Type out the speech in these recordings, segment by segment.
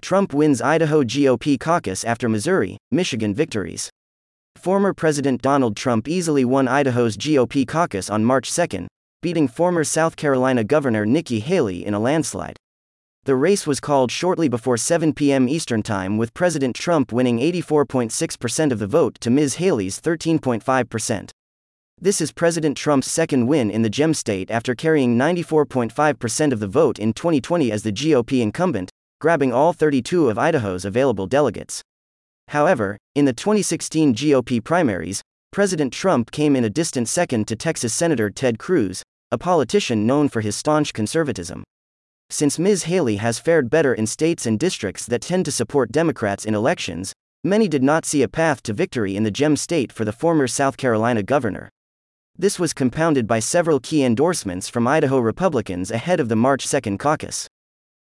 Trump wins Idaho GOP caucus after Missouri, Michigan victories. Former President Donald Trump easily won Idaho's GOP caucus on March 2, beating former South Carolina Governor Nikki Haley in a landslide. The race was called shortly before 7 p.m. Eastern Time, with President Trump winning 84.6% of the vote to Ms. Haley's 13.5%. This is President Trump's second win in the gem state after carrying 94.5% of the vote in 2020 as the GOP incumbent, grabbing all 32 of Idaho's available delegates. However, in the 2016 GOP primaries, President Trump came in a distant second to Texas Senator Ted Cruz, a politician known for his staunch conservatism. Since Ms. Haley has fared better in states and districts that tend to support Democrats in elections, many did not see a path to victory in the gem state for the former South Carolina governor. This was compounded by several key endorsements from Idaho Republicans ahead of the March 2 caucus.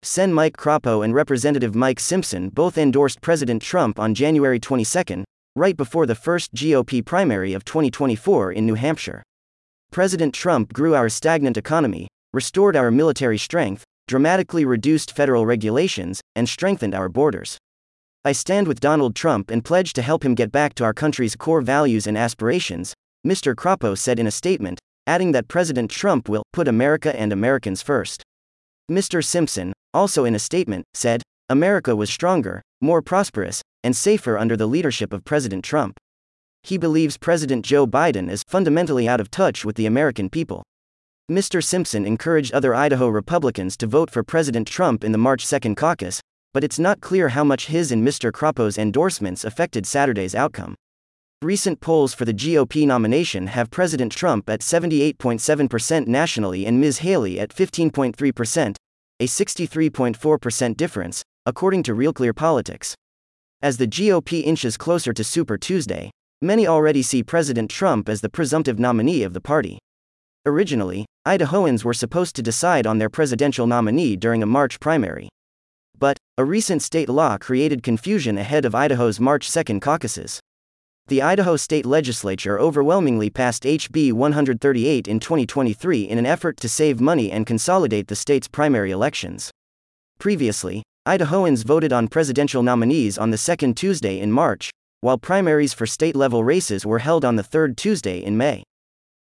Sen. Mike Crapo and Representative Mike Simpson both endorsed President Trump on January 22, right before the first GOP primary of 2024 in New Hampshire. President Trump grew our stagnant economy, restored our military strength, dramatically reduced federal regulations, and strengthened our borders. I stand with Donald Trump and pledge to help him get back to our country's core values and aspirations, Mr. Crapo said in a statement, adding that President Trump will put America and Americans first. Mr. Simpson, also in a statement, said, America was stronger, more prosperous, and safer under the leadership of President Trump. He believes President Joe Biden is fundamentally out of touch with the American people. Mr. Simpson encouraged other Idaho Republicans to vote for President Trump in the March 2 caucus, but it's not clear how much his and Mr. Crapo's endorsements affected Saturday's outcome. Recent polls for the GOP nomination have President Trump at 78.7% nationally and Ms. Haley at 15.3%, a 63.4% difference, according to Real Clear Politics. As the GOP inches closer to Super Tuesday, many already see President Trump as the presumptive nominee of the party. Originally, Idahoans were supposed to decide on their presidential nominee during a March primary. But, a recent state law created confusion ahead of Idaho's March 2 caucuses the Idaho State Legislature overwhelmingly passed HB 138 in 2023 in an effort to save money and consolidate the state's primary elections. Previously, Idahoans voted on presidential nominees on the second Tuesday in March, while primaries for state level races were held on the third Tuesday in May.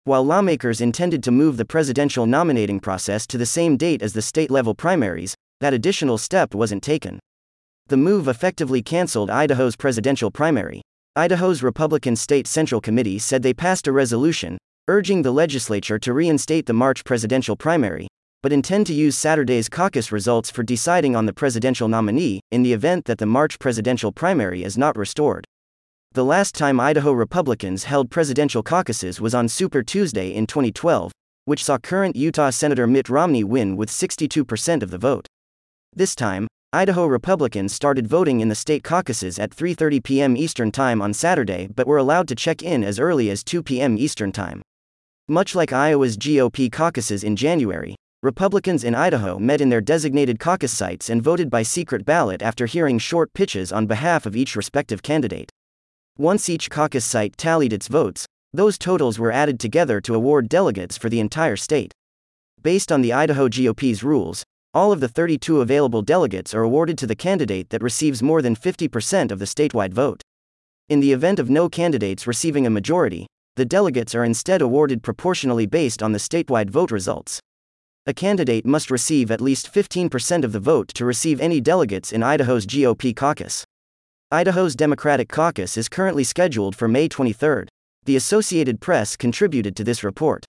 While lawmakers intended to move the presidential nominating process to the same date as the state level primaries, that additional step wasn't taken. The move effectively canceled Idaho's presidential primary. Idaho's Republican State Central Committee said they passed a resolution urging the legislature to reinstate the March presidential primary, but intend to use Saturday's caucus results for deciding on the presidential nominee in the event that the March presidential primary is not restored. The last time Idaho Republicans held presidential caucuses was on Super Tuesday in 2012, which saw current Utah Senator Mitt Romney win with 62% of the vote. This time, Idaho Republicans started voting in the state caucuses at 3:30 p.m. Eastern Time on Saturday but were allowed to check in as early as 2 p.m. Eastern Time. Much like Iowa's GOP caucuses in January, Republicans in Idaho met in their designated caucus sites and voted by secret ballot after hearing short pitches on behalf of each respective candidate. Once each caucus site tallied its votes, those totals were added together to award delegates for the entire state. Based on the Idaho GOP's rules, all of the 32 available delegates are awarded to the candidate that receives more than 50% of the statewide vote. In the event of no candidates receiving a majority, the delegates are instead awarded proportionally based on the statewide vote results. A candidate must receive at least 15% of the vote to receive any delegates in Idaho's GOP caucus. Idaho's Democratic caucus is currently scheduled for May 23. The Associated Press contributed to this report.